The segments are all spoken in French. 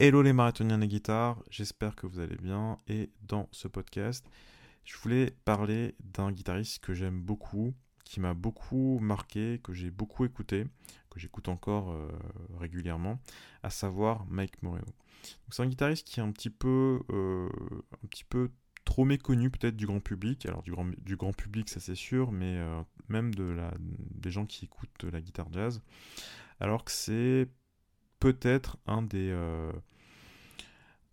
Hello les marathoniens des guitares, j'espère que vous allez bien et dans ce podcast, je voulais parler d'un guitariste que j'aime beaucoup, qui m'a beaucoup marqué, que j'ai beaucoup écouté, que j'écoute encore euh, régulièrement, à savoir Mike Moreno. C'est un guitariste qui est un petit peu, euh, un petit peu trop méconnu peut-être du grand public. Alors du grand, du grand public, ça c'est sûr, mais euh, même de la, des gens qui écoutent la guitare jazz. Alors que c'est peut-être un des, euh,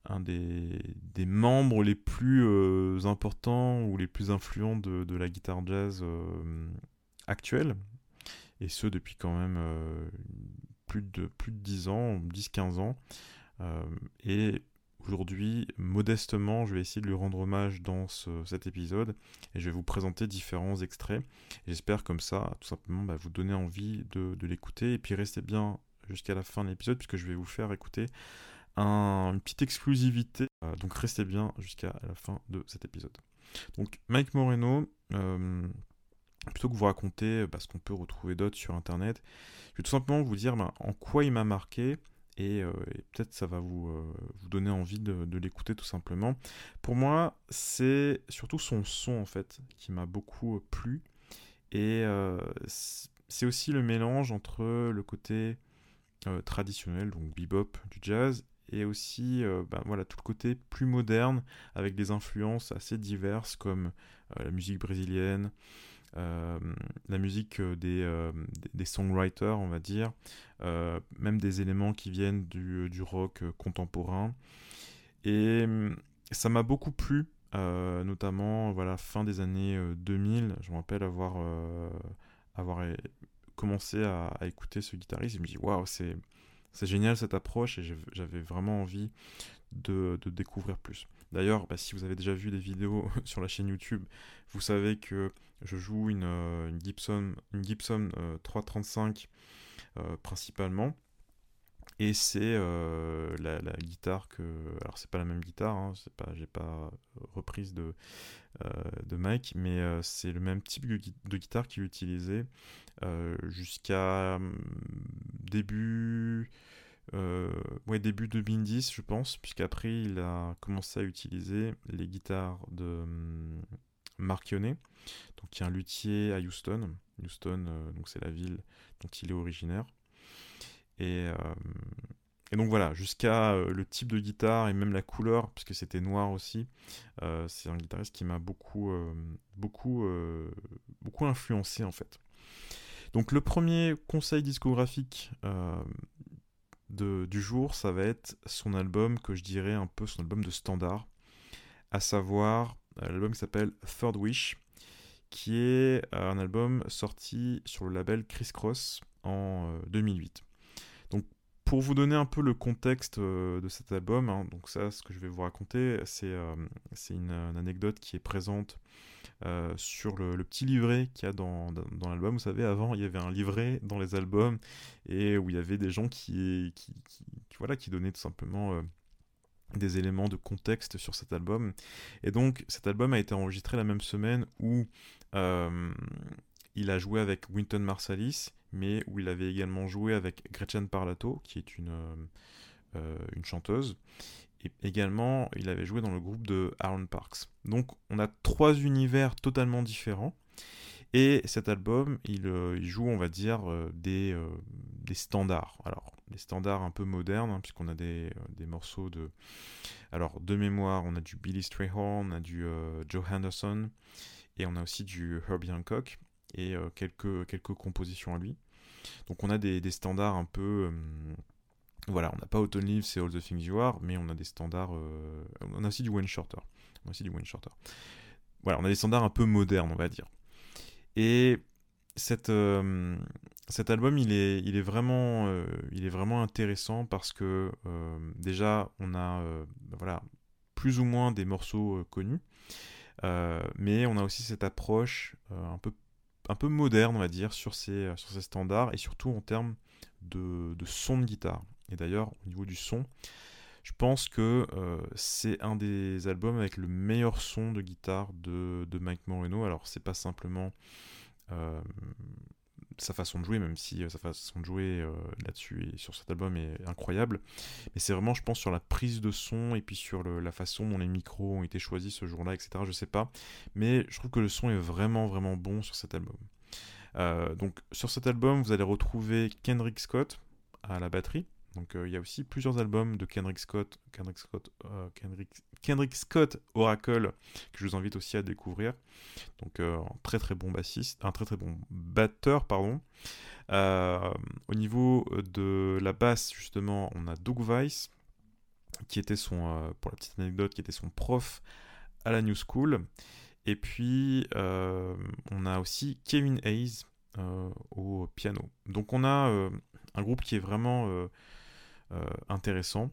un des, des, membres les plus euh, importants ou les plus influents de, de la guitare jazz euh, actuelle. Et ce depuis quand même plus, de, plus de 10 ans, 10-15 ans. et aujourd'hui, modestement, je vais essayer de lui rendre hommage dans ce, cet épisode et je vais vous présenter différents extraits. J'espère comme ça, tout simplement, bah, vous donner envie de, de l'écouter. Et puis restez bien jusqu'à la fin de l'épisode puisque je vais vous faire écouter un, une petite exclusivité. Euh, donc restez bien jusqu'à la fin de cet épisode. Donc Mike Moreno, euh, plutôt que vous raconter bah, ce qu'on peut retrouver d'autres sur internet, je vais tout simplement vous dire bah, en quoi il m'a marqué. Et, euh, peut-être ça va vous, vous donner envie de, de l'écouter tout simplement. Pour moi, c'est surtout son son en fait qui m'a beaucoup plu. Et c'est aussi le mélange entre le côté euh, traditionnel, donc bebop du jazz, et aussi euh, ben, voilà, tout le côté plus moderne, avec des influences assez diverses comme euh, la musique brésilienne, euh, la musique des, songwriters, on va dire, même des éléments qui viennent du, rock contemporain. Et ça m'a beaucoup plu, notamment voilà, fin des années 2000, je me rappelle avoir, avoir commencé à, écouter ce guitariste, je me dis waouh, c'est c'est génial cette approche et j'avais vraiment envie de, de, découvrir plus. D'ailleurs, bah, si vous avez déjà vu des vidéos sur la chaîne YouTube, vous savez que je joue une, une Gibson, une Gibson euh, 335 euh, principalement. Et c'est euh, la, guitare que. Alors, c'est pas la même guitare, hein, c'est pas, j'ai pas reprise de, euh, de Mike, mais euh, c'est le même type de, guitare qu'il utilisait jusqu'à hum, début. ouais, début 2010, je pense, puisqu'après il a commencé à utiliser les guitares de hum, Marchionnet, donc qui est un luthier à Houston. Houston, donc c'est la ville dont il est originaire. Et, euh, et donc voilà, jusqu'à euh, le type de guitare et même la couleur, puisque c'était noir aussi, euh, c'est un guitariste qui m'a beaucoup, beaucoup, beaucoup influencé en fait. Donc le premier conseil discographique du jour, ça va être son album que je dirais un peu son album de standard, à savoir l'album qui s'appelle Third Wish, qui est un album sorti sur le label Criss Cross en 2008 pour vous donner un peu le contexte euh, de cet album, hein, donc ça, ce que je vais vous raconter, c'est euh, une, anecdote qui est présente euh, sur le, petit livret qu'il y a dans, l'album. Vous savez, avant, il y avait un livret dans les albums et où il y avait des gens qui, donnaient tout simplement des éléments de contexte sur cet album. Et donc, cet album a été enregistré la même semaine où il a joué avec Wynton Marsalis mais où il avait également joué avec Gretchen Parlato, qui est une, euh, euh, chanteuse. Et également, il avait joué dans le groupe de Aaron Parks. Donc, on a trois univers totalement différents. Et cet album, il, euh, joue, on va dire, des, des, standards. Alors, des standards un peu modernes, hein, puisqu'on a des, des, morceaux de. Alors, de mémoire, on a du Billy Strayhorn, on a du Joe Henderson, et on a aussi du Herbie Hancock et euh, quelques, quelques compositions à lui. Donc on a des, des standards un peu... Euh, voilà, on n'a pas Autumn Leaves c'est All the Things You Are, mais on a des standards... Euh, on a aussi du Wayne Shorter. On a aussi du Wayne Shorter. Voilà, on a des standards un peu modernes, on va dire. Et cette, cet album, il est, il est, vraiment, il est vraiment intéressant parce que déjà, on a ben voilà, plus ou moins des morceaux connus, mais on a aussi cette approche un peu un peu moderne, on va dire, sur ces, euh, standards et surtout en termes de, son de guitare. Et d'ailleurs, au niveau du son, je pense que euh, c'est un des albums avec le meilleur son de guitare de, de Mike Moreno. Alors, c'est pas simplement euh, sa façon de jouer, même si sa façon de jouer là-dessus et sur cet album est incroyable. Mais c'est vraiment, je pense, sur la prise de son et puis sur la façon dont les micros ont été choisis ce jour-là, etc. Je sais pas. Mais je trouve que le son est vraiment, vraiment bon sur cet album. donc sur cet album, vous allez retrouver Kendrick Scott à la batterie. Donc il y a aussi plusieurs albums de Kendrick Scott, Kendrick Scott, Kendrick, Kendrick Scott Oracle que je vous invite aussi à découvrir. Donc euh, un très très bon bassiste, un très très bon batteur pardon. Euh, au niveau de la basse justement, on a Doug Weiss qui était son, euh, pour la petite anecdote, qui était son prof à la New School. Et puis on a aussi Kevin Hayes au piano. Donc on a un groupe qui est vraiment intéressant,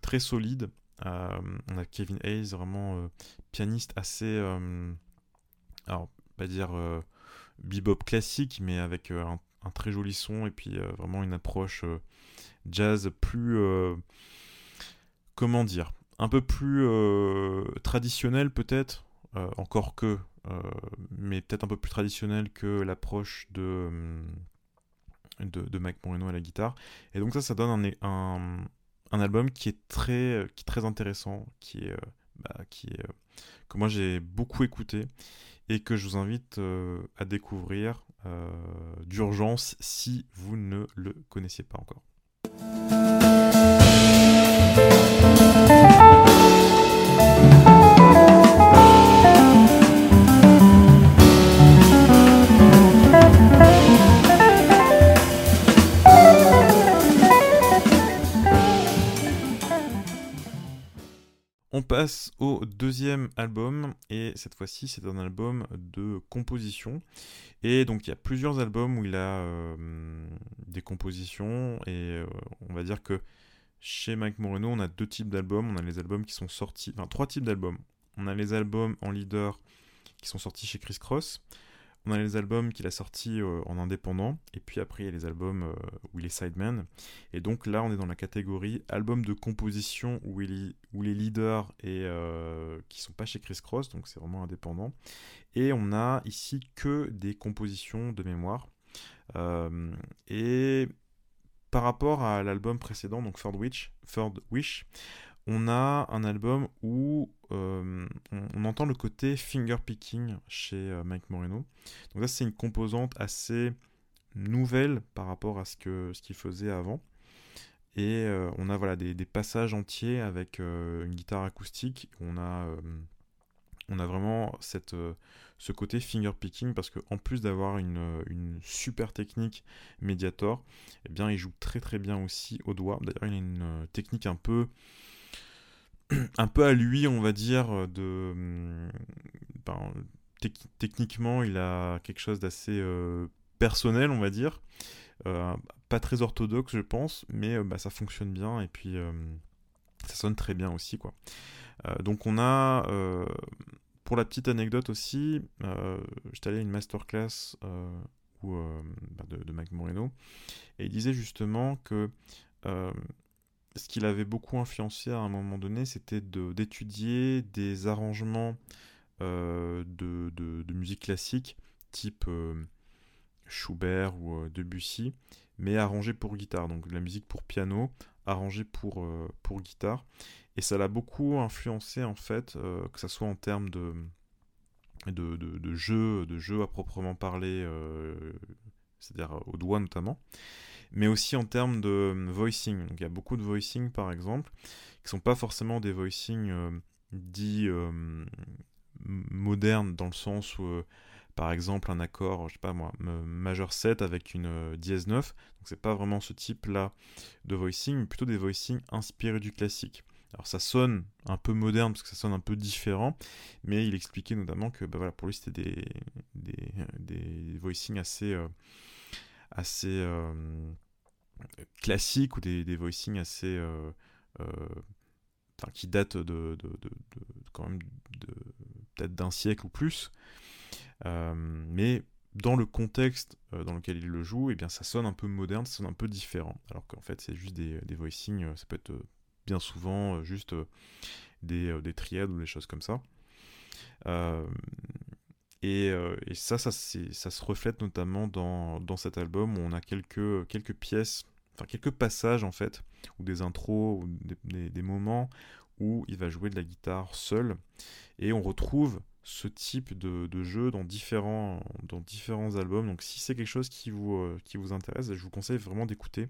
très solide. Euh, on a Kevin Hayes, vraiment euh, pianiste assez, euh, alors pas dire bebop classique, mais avec un, très joli son et puis vraiment une approche jazz plus, comment dire, un peu plus traditionnelle peut-être, encore que, mais peut-être un peu plus traditionnelle que l'approche de, de, Mike Moreno à la guitare. Et donc ça, ça donne un, album qui est très, euh, qui est très intéressant, qui est, euh, bah, euh, que moi j'ai beaucoup écouté et que je vous invite à découvrir d'urgence si vous ne le connaissiez pas encore. On passe au deuxième album et cette fois-ci c'est un album de composition. Et donc il y a plusieurs albums où il a euh, des compositions et euh, on va dire que chez Mike Moreno on a deux types d'albums, on a les albums qui sont sortis, enfin trois types d'albums. On a les albums en leader qui sont sortis chez Chris Cross, on a les albums qu'il a sortis euh, en indépendant, et puis après il y a les albums euh, où il est sideman. Et donc là on est dans la catégorie album de composition où, il, où les leaders et euh, qui sont pas chez Chris Cross, donc c'est vraiment indépendant. Et on a ici que des compositions de mémoire. et par rapport à l'album précédent, donc Third Third Wish on a un album où euh, on, entend le côté finger picking chez euh, Mike Moreno. Donc ça c'est une composante assez nouvelle par rapport à ce que ce qu'il faisait avant. Et euh, on a voilà des, passages entiers avec une guitare acoustique. On a vraiment ce côté finger picking parce qu'en plus d'avoir une, super technique Mediator, eh il joue très très bien aussi au doigt. D'ailleurs il a une technique un peu un peu à lui, on va dire, euh, de. Mm, ben, techniquement, il a quelque chose d'assez euh, personnel, on va dire. Euh, pas très orthodoxe, je pense, mais bah, ça fonctionne bien et puis ça sonne très bien aussi, quoi. donc, on a. pour la petite anecdote aussi, j'étais allé à une masterclass bah, de, de Mike Moreno et il disait justement que ce qu'il avait beaucoup influencé à un moment donné, c'était d'étudier des arrangements euh, de, musique classique, type euh, Schubert ou euh, Debussy, mais arrangés pour guitare, donc de la musique pour piano, arrangée pour, guitare. Et ça l'a beaucoup influencé en fait, que ce soit en termes de, de, de, de jeu, de jeu à proprement parler, c'est-à-dire au doigt notamment mais aussi en termes de euh, voicing. il y a beaucoup de voicing par exemple, qui sont pas forcément des voicing euh, dits euh, modernes dans le sens où par exemple un accord, je sais pas moi, majeur 7 avec une dièse 9. Donc c'est pas vraiment ce type-là de voicing, mais plutôt des voicing inspirés du classique. Alors ça sonne un peu moderne parce que ça sonne un peu différent, mais il expliquait notamment que bah voilà, pour lui c'était des, des, des voicing assez, assez euh, classiques ou des, voicings assez euh, euh, qui datent de, quand même peut-être d'un siècle ou plus. mais dans le contexte dans lequel il le joue, eh bien ça sonne un peu moderne, ça sonne un peu différent. Alors qu'en fait c'est juste des, des voicings, ça peut être bien souvent juste des, des, triades ou des choses comme ça. Et, ça, ça, se reflète notamment dans, dans, cet album où on a quelques, quelques pièces, enfin quelques passages en fait, ou des intros, ou des moments où il va jouer de la guitare seul. Et on retrouve ce type de, jeu dans différents, dans différents albums. Donc si c'est quelque chose qui vous, euh, qui vous intéresse, je vous conseille vraiment d'écouter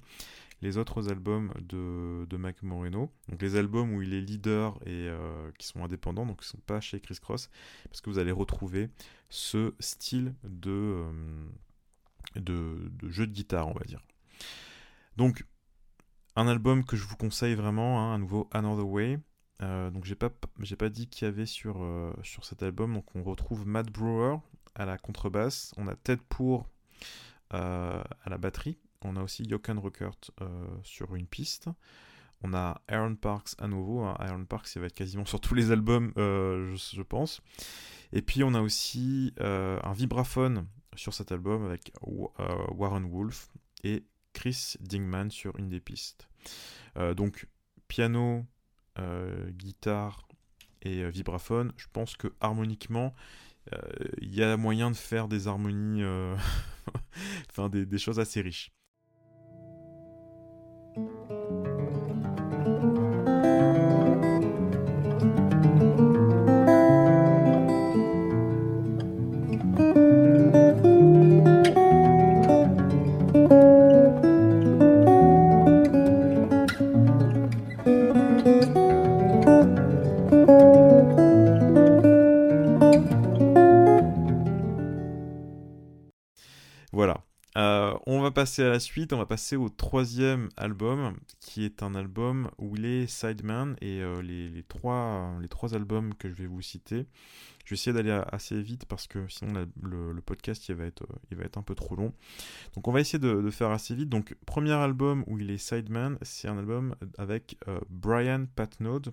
les autres albums de, de Mike Moreno. Donc les albums où il est leader et euh, qui sont indépendants, donc qui ne sont pas chez Chris Cross, parce que vous allez retrouver ce style de, euh, de, de, jeu de guitare, on va dire. Donc un album que je vous conseille vraiment, hein, à nouveau Another Way. Euh, donc j'ai pas dit qu'il y avait sur euh, sur cet album. Donc on retrouve Matt Brewer à la contrebasse, on a Ted Poor euh, à la batterie, on a aussi Jochen Ruckert sur une piste, on a Aaron Parks à nouveau, hein. Aaron Parks il va être quasiment sur tous les albums je, pense, et puis on a aussi un vibraphone sur cet album avec Warren Wolf et Chris Dingman sur une des pistes. donc piano, guitare et euh, vibraphone, je pense que harmoniquement, euh, il y a moyen de faire des harmonies, enfin des choses assez riches. À la suite, on va passer au troisième album, qui est un album où il est sideman, et euh, les, trois, les trois albums que je vais vous citer, je vais essayer d'aller assez vite parce que sinon le, podcast il va, être, il va être un peu trop long. Donc on va essayer de, faire assez vite. Donc premier album où il est sideman, c'est un album avec euh, Brian Patnode.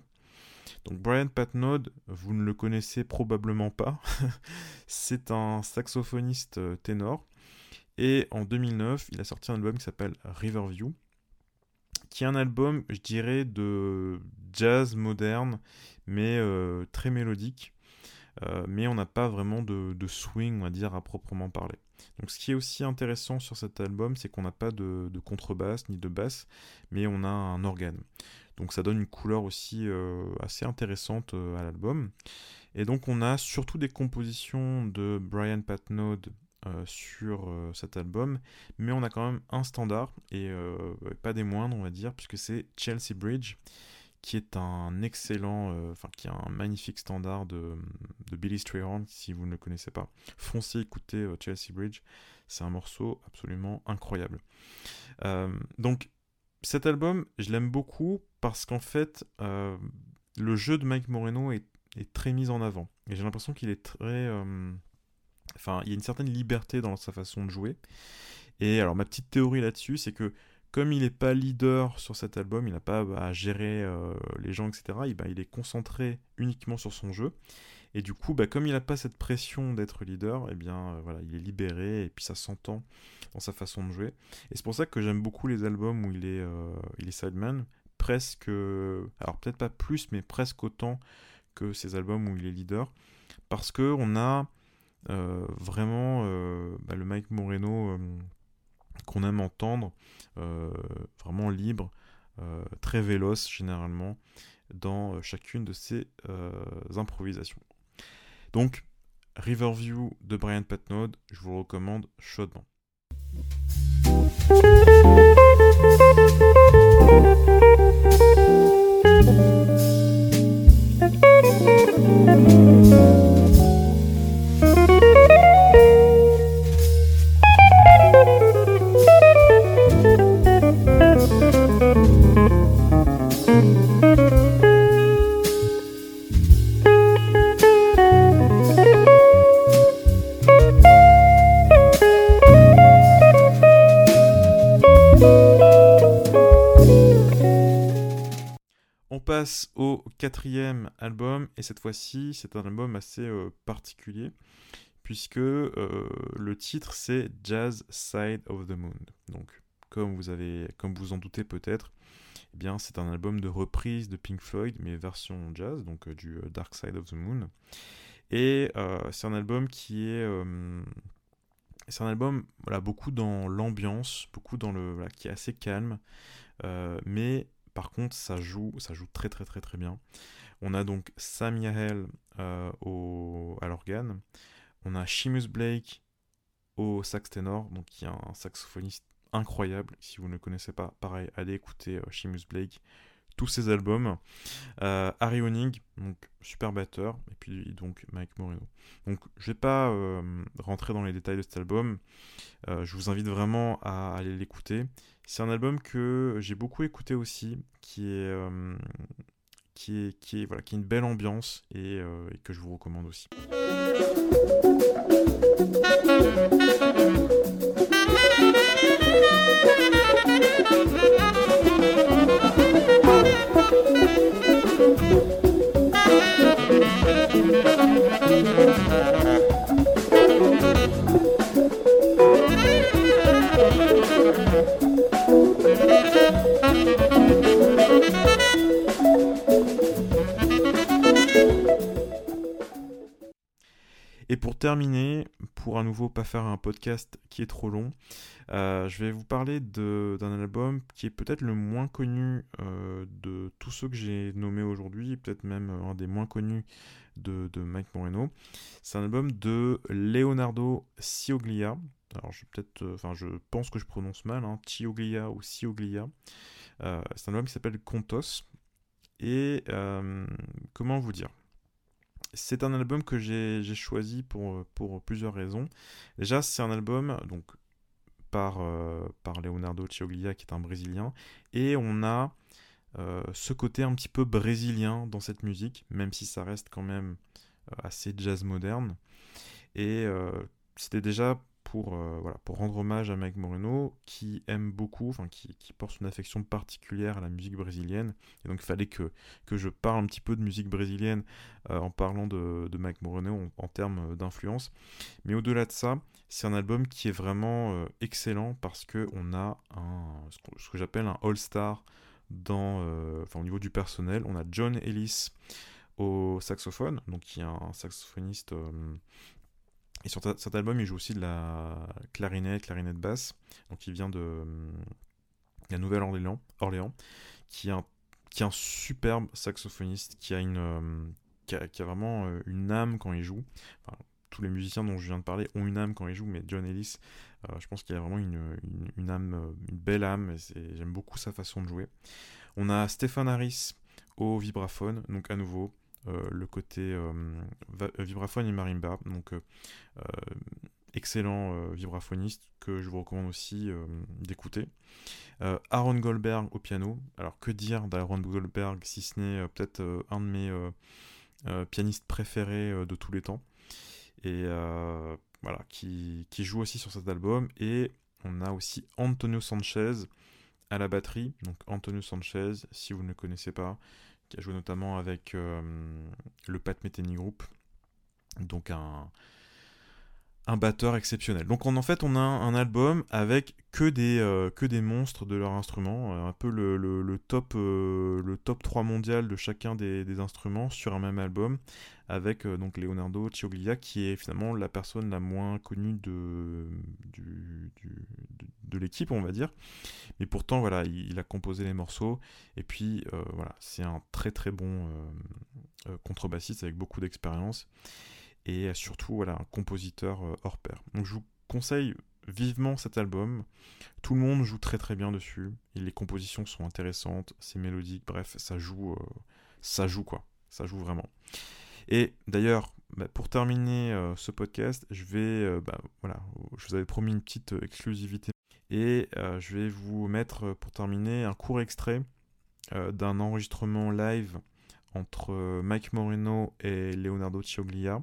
Donc Brian Patnode, vous ne le connaissez probablement pas. c'est un saxophoniste euh, ténor et en 2009, il a sorti un album qui s'appelle Riverview, qui est un album, je dirais, de jazz moderne, mais euh, très mélodique. Euh, mais on n'a pas vraiment de, swing, on va dire, à proprement parler. Donc ce qui est aussi intéressant sur cet album, c'est qu'on n'a pas de, contrebasse ni de basse, mais on a un organe. Donc ça donne une couleur aussi euh, assez intéressante à l'album. Et donc on a surtout des compositions de Brian Patnode euh, sur euh, cet album, mais on a quand même un standard, et euh, pas des moindres on va dire, puisque c'est Chelsea Bridge, qui est un excellent, enfin qui est un magnifique standard de, de Billy Strayhorn, si vous ne le connaissez pas. Foncez écoutez Chelsea Bridge, c'est un morceau absolument incroyable. donc cet album, je l'aime beaucoup parce qu'en fait, le jeu de Mike Moreno est, est, très mis en avant. Et j'ai l'impression qu'il est très Enfin, il y a une certaine liberté dans sa façon de jouer. Et alors, ma petite théorie là-dessus, c'est que comme il n'est pas leader sur cet album, il n'a pas à gérer euh, les gens, etc., et ben, il est concentré uniquement sur son jeu. Et du coup, bah, comme il n'a pas cette pression d'être leader, eh bien euh, voilà, il est libéré et puis ça s'entend dans sa façon de jouer. Et c'est pour ça que j'aime beaucoup les albums où il est, euh, il est sideman, presque, alors peut-être pas plus, mais presque autant que ces albums où il est leader, parce que on a vraiment euh, bah, le Mike Moreno euh, qu'on aime entendre, vraiment libre, très véloce généralement dans chacune de ses improvisations. Donc, Riverview de Brian Patnode, je vous recommande chaudement. Quatrième album, et cette fois-ci, c'est un album assez euh, particulier, puisque euh, le titre c'est Jazz Side of the Moon. Donc, comme vous avez, comme vous en doutez peut-être, eh bien, c'est un album de reprise de Pink Floyd, mais version jazz, donc euh, du Dark Side of the Moon. Et c'est un album qui est c'est un album voilà, beaucoup dans l'ambiance, beaucoup dans le qui est assez calme, mais par contre ça joue ça joue très très très très bien. On a donc Sam Yahel au, à l'organe, on a Seamus Blake au sax ténor, donc qui est un saxophoniste incroyable. Si vous ne connaissez pas, pareil, allez écouter euh, Seamus Blake, tous ses albums. Euh, Harry Honig, donc super batteur, et puis donc Mike Moreno. Donc je vais pas euh, rentrer dans les détails de cet album. je vous invite vraiment à aller l'écouter. C'est un album que j'ai beaucoup écouté aussi, qui est qui est, qui est, voilà, qui est une belle ambiance et que je vous recommande aussi. Et pour terminer, pour à nouveau pas faire un podcast qui est trop long, euh, je vais vous parler d'un album qui est peut-être le moins connu euh, de tous ceux que j'ai nommés aujourd'hui, peut-être même un des moins connus de, Mike Moreno. C'est un album de Leonardo Cioglia. Alors je peut-être, euh, enfin je pense que je prononce mal, hein, Cioglia ou Cioglia. c'est un album qui s'appelle Contos. Et comment vous dire? C'est un album que j'ai choisi pour, plusieurs raisons. Déjà, c'est un album donc, par, euh, Leonardo Cioglia, qui est un Brésilien, et on a euh, ce côté un petit peu brésilien dans cette musique, même si ça reste quand même euh, assez jazz moderne. Et c'était déjà pour, euh, voilà, pour rendre hommage à Mike Moreno, qui aime beaucoup, enfin qui, porte une affection particulière à la musique brésilienne. Et donc il fallait que, que je parle un petit peu de musique brésilienne euh, en parlant de, de Mike Moreno en, termes d'influence. Mais au-delà de ça, c'est un album qui est vraiment euh, excellent parce qu'on a ce que, j'appelle un all-star dans, au niveau du personnel. On a John Ellis au saxophone, donc qui est un saxophoniste et sur cet album, il joue aussi de la clarinette, clarinette basse. Donc il vient de la Nouvelle-Orléans, Orléans, qui est un, superbe saxophoniste, qui a, une, euh, qui a, vraiment euh, une âme quand il joue. tous les musiciens dont je viens de parler ont une âme quand ils jouent, mais John Ellis, euh, je pense qu'il a vraiment une, une, âme, une belle âme, et j'aime beaucoup sa façon de jouer. On a Stéphane Harris au vibraphone, donc à nouveau, le côté euh, euh, vibraphone et marimba. Donc excellent vibraphoniste que je vous recommande aussi d'écouter. Aaron Goldberg au piano. Alors que dire d'Aaron Goldberg si ce n'est peut-être un de mes pianistes préférés de tous les temps. Et voilà, qui, qui, joue aussi sur cet album. Et on a aussi Antonio Sanchez à la batterie. Donc Antonio Sanchez, si vous ne le connaissez pas, qui a joué notamment avec euh, le Pat Metheny Group, donc un, un batteur exceptionnel. Donc en fait on a un album avec que des, euh, que des monstres de leur instrument, euh, un peu le, top, le top 3 mondial de chacun des, instruments sur un même album, avec donc Leonardo Cioglia qui est finalement la personne la moins connue de, du, de l'équipe, on va dire. Mais pourtant, voilà, il, a composé les morceaux. Et puis, euh, voilà, c'est un très très bon euh, euh, contrebassiste avec beaucoup d'expérience. Et surtout, voilà, un compositeur hors pair. Donc, je vous conseille vivement cet album. Tout le monde joue très très bien dessus. Les compositions sont intéressantes, c'est mélodique, bref, ça joue, ça joue quoi. Ça joue vraiment. Et d'ailleurs, bah, pour terminer ce podcast, je vais, bah, voilà, je vous avais promis une petite exclusivité et euh, je vais vous mettre euh, pour terminer un court extrait euh, d'un enregistrement live entre Mike Moreno et Leonardo Cioglia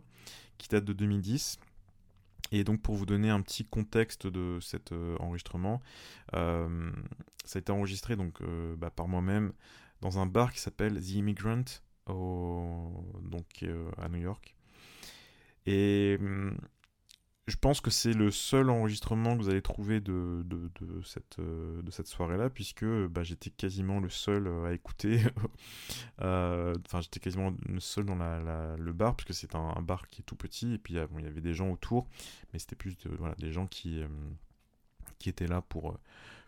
qui date de 2010. Et donc pour vous donner un petit contexte de cet enregistrement, ça a été enregistré donc bah, par moi-même dans un bar qui s'appelle The Immigrant donc à New York. Et hum, je pense que c'est le seul enregistrement que vous allez trouver de, de, cette, euh, de cette soirée-là, puisque bah, j'étais quasiment le seul euh, à écouter. Euh, enfin, j'étais quasiment le seul dans le bar, puisque c'est un, bar qui est tout petit, et puis il y avait des gens autour, mais c'était plus des gens qui, qui étaient là pour,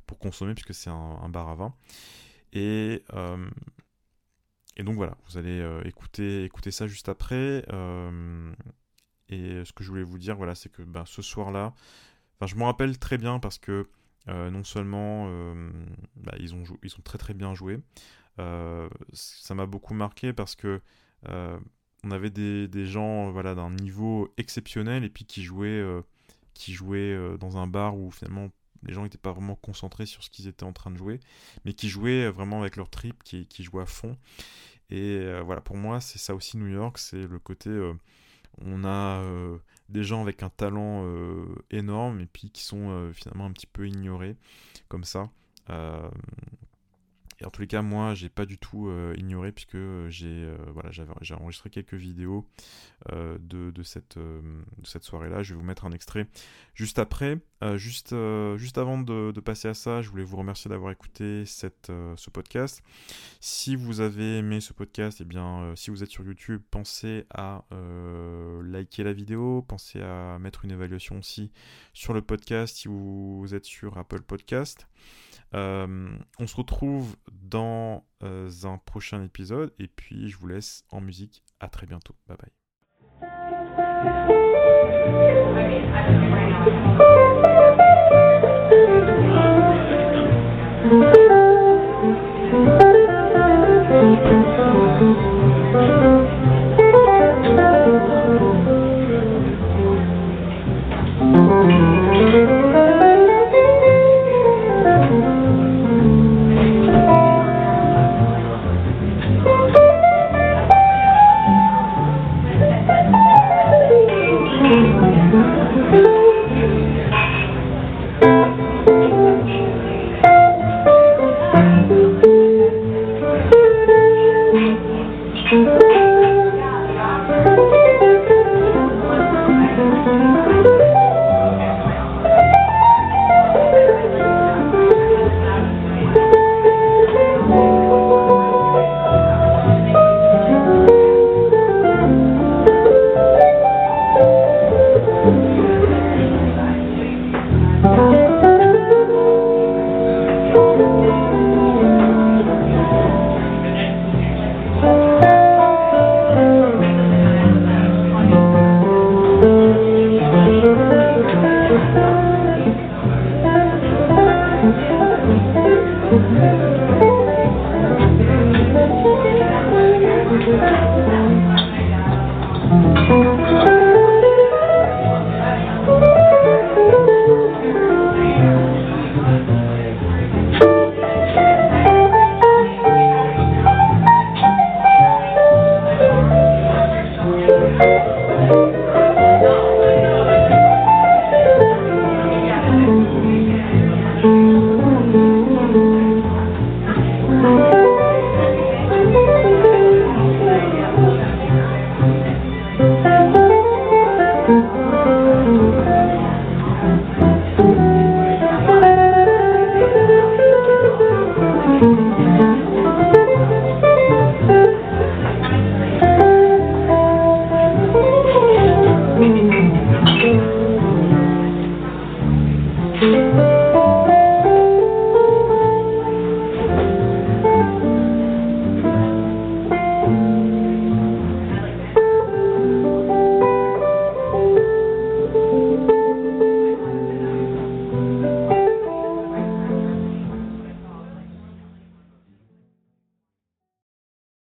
pour consommer, puisque c'est un, bar à vin. Et, et donc voilà, vous allez écouter, écouter ça juste après. Et ce que je voulais vous dire, voilà, c'est que ben, ce soir-là, je m'en rappelle très bien parce que euh, non seulement euh, bah, ils, ont ils très très bien joué, euh, ça m'a beaucoup marqué parce que on avait des, des gens voilà, d'un niveau exceptionnel et puis qui jouaient, qui jouaient dans un bar où finalement les gens n'étaient pas vraiment concentrés sur ce qu'ils étaient en train de jouer, mais qui jouaient vraiment avec leur trip, qui, qui jouaient à fond. Et voilà, pour moi, c'est ça aussi New York, c'est le côté on a euh, des gens avec un talent euh, énorme et puis qui sont euh, finalement un petit peu ignorés comme ça. Et en tous les cas, moi, j'ai pas du tout ignoré puisque j'ai enregistré quelques vidéos de, de, cette, de cette soirée-là. Je vais vous mettre un extrait juste après. Juste, juste avant de, passer à ça, je voulais vous remercier d'avoir écouté cette, ce podcast. Si vous avez aimé ce podcast, et eh bien, si vous êtes sur YouTube, pensez à liker la vidéo, pensez à mettre une évaluation aussi sur le podcast si vous êtes sur Apple Podcast. Euh, on se retrouve dans euh, un prochain épisode et puis je vous laisse en musique. À très bientôt. Bye bye.